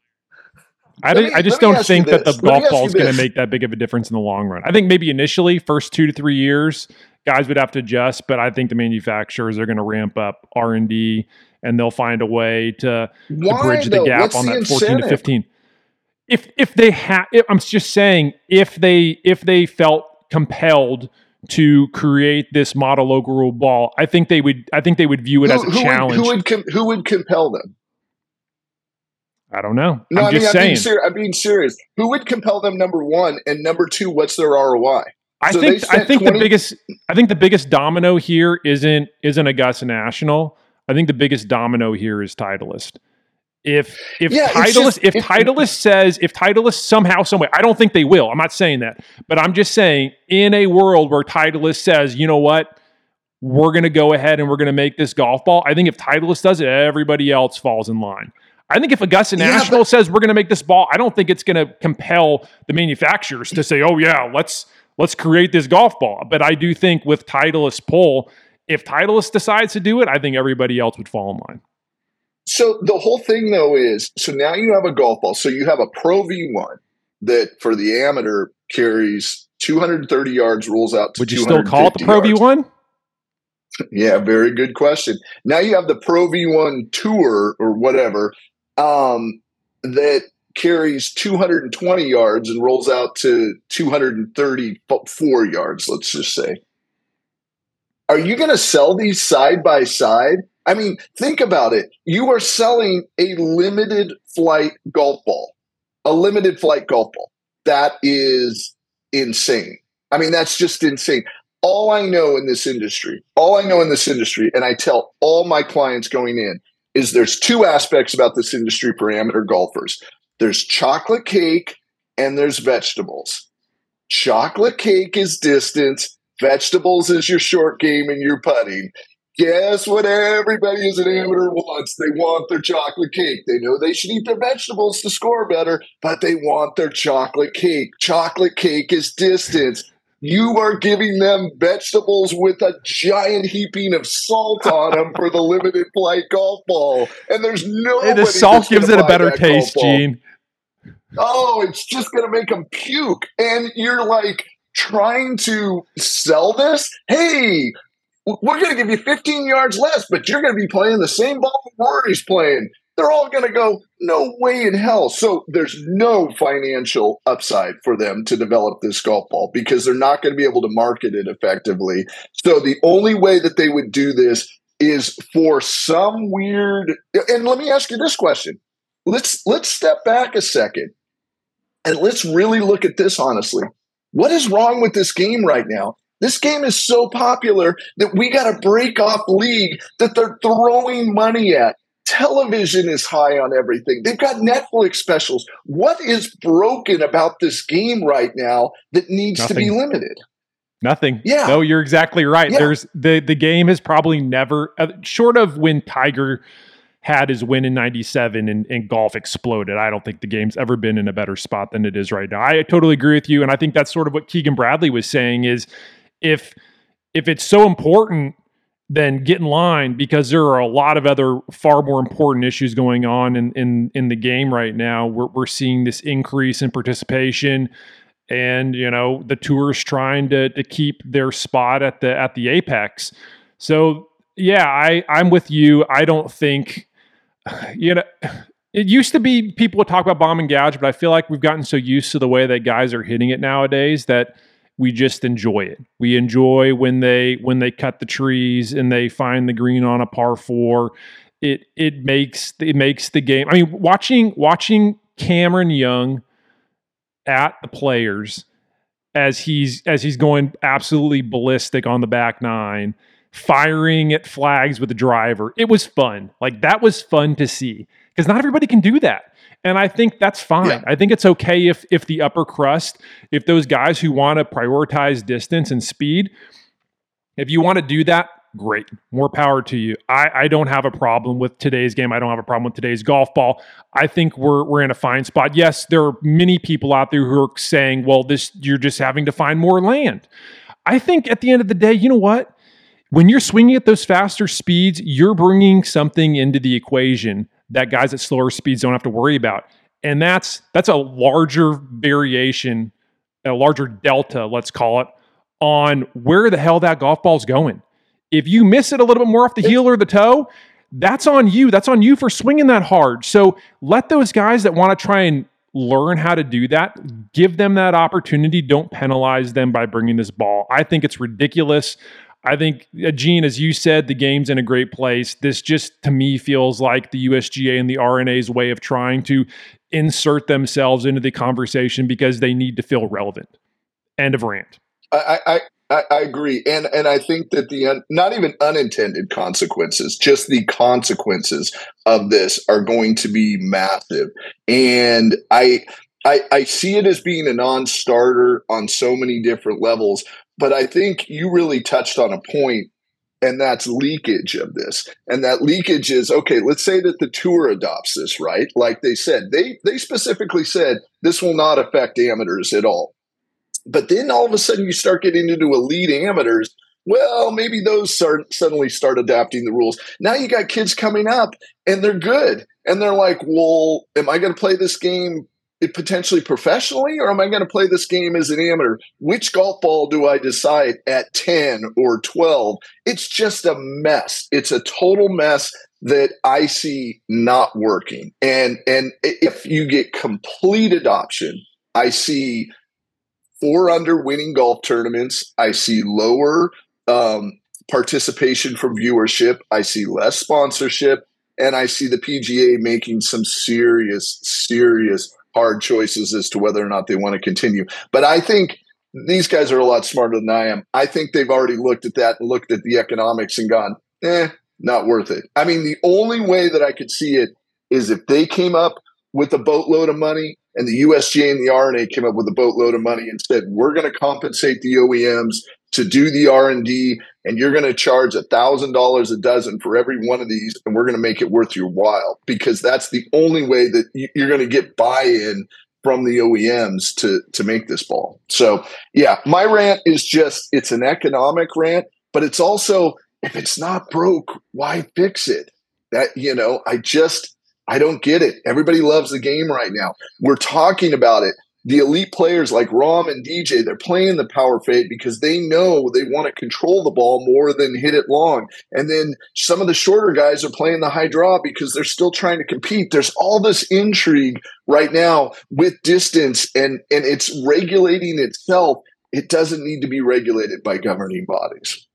I, me- I just don't think that the this. Let me golf ball is going to make that big of a difference in the long run. I think maybe initially, first two to three years, guys would have to adjust, but I think the manufacturers are going to ramp up R and D, and they'll find a way to, to bridge the though? gap What's on the that fourteen to fifteen. If if they have, I'm just saying, if they if they felt compelled to create this model local rule ball, I think they would. I think they would view it Who, as a who would, challenge. who would com- who would compel them? I don't know. No, I'm I mean just I'm saying. being, ser- I'm being serious. Who would compel them? Number one, and number two, what's their ROI? I So think I think 20 the biggest I think the biggest domino here isn't isn't Augusta National. I think the biggest domino here is Titleist. If if Yeah, Titleist just- if it- Titleist says if Titleist somehow some way I don't think they will. I'm not saying that, but I'm just saying in a world where Titleist says, you know what, we're going to go ahead and we're going to make this golf ball. I think if Titleist does it, everybody else falls in line. I think if Augusta Yeah, National says we're going to make this ball, I don't think it's going to compel the manufacturers to say, "Oh yeah, let's let's create this golf ball." But I do think with Titleist pull, if Titleist decides to do it, I think everybody else would fall in line. So the whole thing though is so now you have a golf ball. So you have a Pro V1 that for the amateur carries 230 yards, rolls out to Would you still call it the 250 Pro V yards. one? Yeah, very good question. Now you have the Pro V1 Tour or whatever um, that carries 220 yards and rolls out to 234 yards, let's just say. Are you going to sell these side by side? I mean, think about it. You are selling a limited flight golf ball, a limited flight golf ball. That is insane. I mean, that's just insane all I know in this industry, all I know in this industry, and I tell all my clients going in, is there's two aspects about this industry for amateur golfers. There's chocolate cake and there's vegetables. Chocolate cake is distance, vegetables is your short game and your putting. Guess what everybody as an amateur wants? They want their chocolate cake. They know they should eat their vegetables to score better, but they want their chocolate cake. Chocolate cake is distance. You are giving them vegetables with a giant heaping of salt on them for the limited flight golf ball. And there's no Hey, the salt gives it a better taste, Gene. Oh, it's just going to make them puke. And you're like trying to sell this. Hey, we're going to give you 15 yards less, but you're going to be playing the same ball that Rory's playing. They're all going to go, no way in hell. So there's no financial upside for them to develop this golf ball because they're not going to be able to market it effectively. So the only way that they would do this is for some weird. And let me ask you this question. Let's let's step back a second and let's really look at this honestly. What is wrong with this game right now? This game is so popular that we got to break off league that they're throwing money at. Television is high on everything. They've got Netflix specials. What is broken about this game right now that needs Nothing. to be limited? Nothing. Yeah. No, you're exactly right. Yeah. There's the the game has probably never uh, short of when Tiger had his win in 97 and, and golf exploded. I don't think the game's ever been in a better spot than it is right now. I totally agree with you. And I think that's sort of what Keegan Bradley was saying is if if it's so important then get in line because there are a lot of other far more important issues going on in in, in the game right now. We're, we're seeing this increase in participation, and you know the tours trying to to keep their spot at the at the apex. So yeah, I I'm with you. I don't think you know. It used to be people would talk about bomb and gouge, but I feel like we've gotten so used to the way that guys are hitting it nowadays that we just enjoy it. We enjoy when they when they cut the trees and they find the green on a par four. It it makes it makes the game. I mean, watching watching Cameron Young at the players as he's as he's going absolutely ballistic on the back nine, firing at flags with the driver. It was fun. Like that was fun to see because not everybody can do that. And I think that's fine. Yeah. I think it's okay if if the upper crust, if those guys who want to prioritize distance and speed, if you want to do that, great. More power to you. I, I don't have a problem with today's game. I don't have a problem with today's golf ball. I think we're we're in a fine spot. Yes, there are many people out there who are saying, well, this you're just having to find more land. I think at the end of the day, you know what? When you're swinging at those faster speeds, you're bringing something into the equation that guys at slower speeds don't have to worry about. And that's that's a larger variation, a larger delta, let's call it, on where the hell that golf ball's going. If you miss it a little bit more off the heel or the toe, that's on you. That's on you for swinging that hard. So let those guys that want to try and learn how to do that, give them that opportunity. Don't penalize them by bringing this ball. I think it's ridiculous. I think, uh, Gene, as you said, the game's in a great place. This just, to me, feels like the USGA and the R&A's way of trying to insert themselves into the conversation because they need to feel relevant. End of rant. I, I, I, I agree, and and I think that the un, not even unintended consequences, just the consequences of this are going to be massive. And I I, I, see it as being a non-starter on so many different levels. But I think you really touched on a point, and that's leakage of this. And that leakage is okay, let's say that the tour adopts this, right? Like they said, they they specifically said this will not affect amateurs at all. But then all of a sudden you start getting into elite amateurs. Well, maybe those start, suddenly start adapting the rules. Now you got kids coming up and they're good. And they're like, well, am I going to play this game it potentially professionally, or am I going to play this game as an amateur? Which golf ball do I decide at 10 or 12? It's just a mess. It's a total mess that I see not working. And and if you get complete adoption, I see four under winning golf tournaments. I see lower um, participation from viewership. I see less sponsorship. And I see the PGA making some serious, serious hard choices as to whether or not they want to continue. But I think these guys are a lot smarter than I am. I think they've already looked at that and looked at the economics and gone, eh, not worth it. I mean, the only way that I could see it is if they came up with a boatload of money and the USGA and the R&A came up with a boatload of money and said, we're going to compensate the OEMs to do the r&d and you're going to charge a thousand dollars a dozen for every one of these and we're going to make it worth your while because that's the only way that you're going to get buy-in from the oems to to make this ball. So yeah my rant is just it's an economic rant but it's also if it's not broke why fix it? That you know i just i don't get it. Everybody loves the game right now. We're talking about it the elite players like Rahm and DJ, they're playing the power fade because they know they want to control the ball more than hit it long. And then some of the shorter guys are playing the high draw because they're still trying to compete. There's all this intrigue right now with distance and, and it's regulating itself. It doesn't need to be regulated by governing bodies.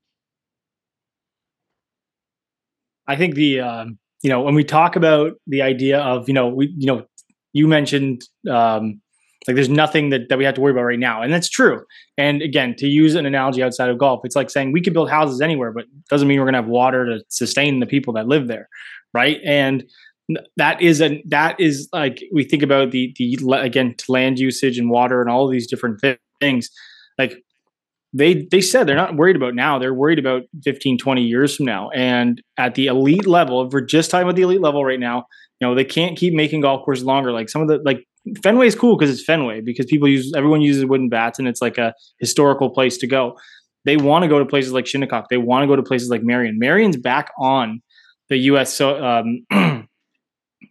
I think the, um, you know, when we talk about the idea of, you know, we, you know, you mentioned, um, like there's nothing that, that we have to worry about right now. And that's true. And again, to use an analogy outside of golf, it's like saying we could build houses anywhere, but doesn't mean we're gonna have water to sustain the people that live there. Right. And that is a that is like we think about the the again land usage and water and all these different things like they they said they're not worried about now they're worried about 15 20 years from now and at the elite level if we're just talking about the elite level right now you know they can't keep making golf courses longer like some of the like Fenway is cool because it's Fenway because people use everyone uses wooden bats and it's like a historical place to go. They want to go to places like Shinnecock. They want to go to places like Merion. Merion's back on the U.S. um,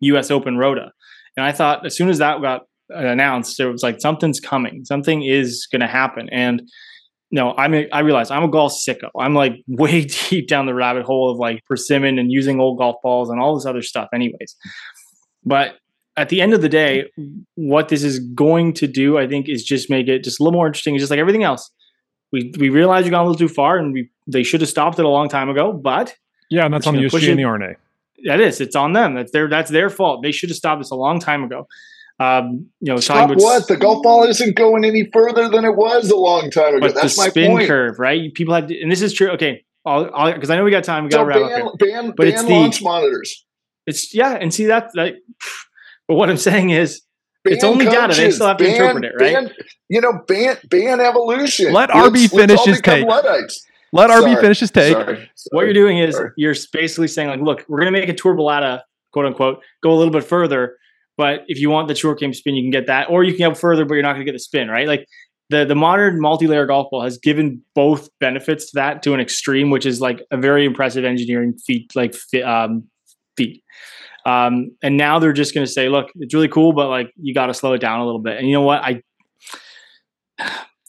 U.S. Open Rota, and I thought as soon as that got announced, it was like something's coming. Something is going to happen, and you know, I mean, I realize I'm a golf sicko. I'm like way deep down the rabbit hole of like persimmon and using old golf balls and all this other stuff, anyways. But at the end of the day, what this is going to do, I think, is just make it just a little more interesting. It's just like everything else. We we realize we've gone a little too far, and we they should have stopped it a long time ago. But yeah, and that's on the USG and the R&A. That is, it's on them. That's their that's their fault. They should have stopped this a long time ago. Um, you know, Stop what? The golf ball isn't going any further than it was a long time ago. That's the spin point. curve, right? People have, to, and this is true. Okay, because I know we got time. We got to wrap ban, up here. Ban, but ban it's launch the, monitors. It's yeah, and see that like but what I'm saying is, ban it's only coaches, data. They still have to ban, interpret it, right? Ban, you know, ban ban evolution. Let RB finish his take. Luddites. Let Sorry. RB finish his take. Sorry. Sorry. What you're doing is Sorry. you're basically saying, like, look, we're going to make a tour balata, quote unquote, go a little bit further. But if you want the short game spin, you can get that, or you can go further, but you're not going to get the spin, right? Like the the modern multi-layer golf ball has given both benefits to that to an extreme, which is like a very impressive engineering feat, like um, feat. Um, and now they're just going to say, look, it's really cool, but like you got to slow it down a little bit. And you know what? I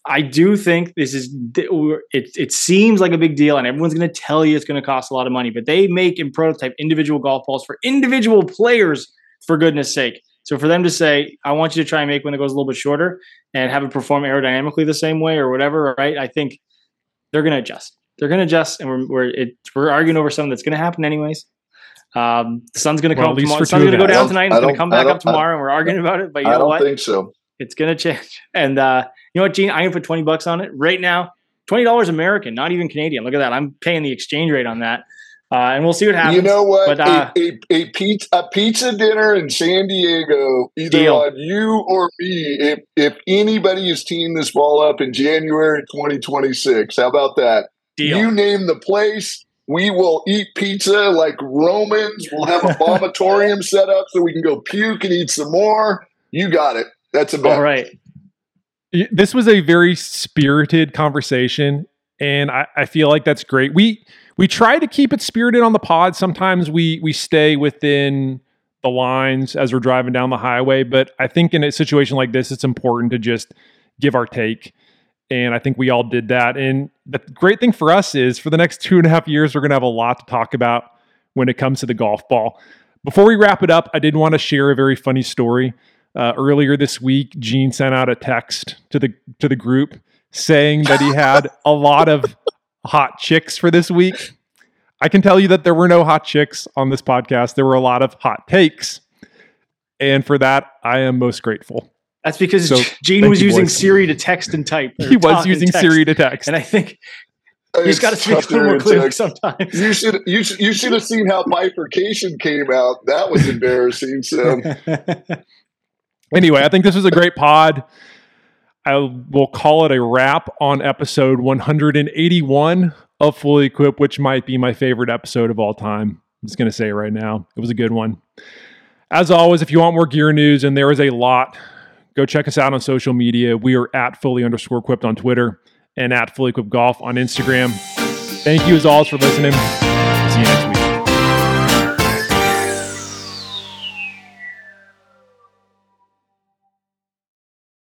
I do think this is it. It seems like a big deal, and everyone's going to tell you it's going to cost a lot of money. But they make and prototype individual golf balls for individual players, for goodness sake. So for them to say, "I want you to try and make one that goes a little bit shorter and have it perform aerodynamically the same way or whatever," right? I think they're going to adjust. They're going to adjust, and we're we're, it, we're arguing over something that's going to happen anyways. Um, the sun's going to well, come. Tomorrow. The sun's going to go down tonight. And it's going to come back up tomorrow, and we're arguing about it. But you I know don't what? think so. It's going to change. And uh, you know what, Gene? I'm going to put twenty bucks on it right now. Twenty dollars American, not even Canadian. Look at that. I'm paying the exchange rate on that. Uh, and we'll see what happens. You know what? But, uh, a, a, a, pizza a pizza dinner in San Diego, either deal. on you or me. If if anybody is teeing this ball up in January 2026, how about that? Deal. You name the place, we will eat pizza like Romans. We'll have a vomitorium set up so we can go puke and eat some more. You got it. That's about all right. This was a very spirited conversation, and I, I feel like that's great. We we try to keep it spirited on the pod. Sometimes we we stay within the lines as we're driving down the highway, but I think in a situation like this, it's important to just give our take. And I think we all did that. And the great thing for us is for the next two and a half years, we're going to have a lot to talk about when it comes to the golf ball. Before we wrap it up, I did want to share a very funny story. Uh, earlier this week, Gene sent out a text to the to the group saying that he had a lot of hot chicks for this week. I can tell you that there were no hot chicks on this podcast. There were a lot of hot takes. And for that, I am most grateful. That's because so, Gene was using boys. Siri to text and type. He was using Siri to text, and I think you just got to speak a little more clearly sometimes. You should you should you should have seen how bifurcation came out. That was embarrassing. So anyway, I think this was a great pod. I will call it a wrap on episode 181 of Fully Equipped, which might be my favorite episode of all time. I'm just going to say it right now. It was a good one. As always, if you want more gear news, and there is a lot, go check us out on social media. We are at fully underscore equipped on Twitter and at fully equipped golf on Instagram. Thank you as always for listening. See you next week.